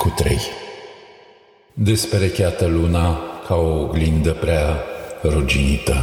cu trei. Desperecheată luna ca o oglindă prea ruginită.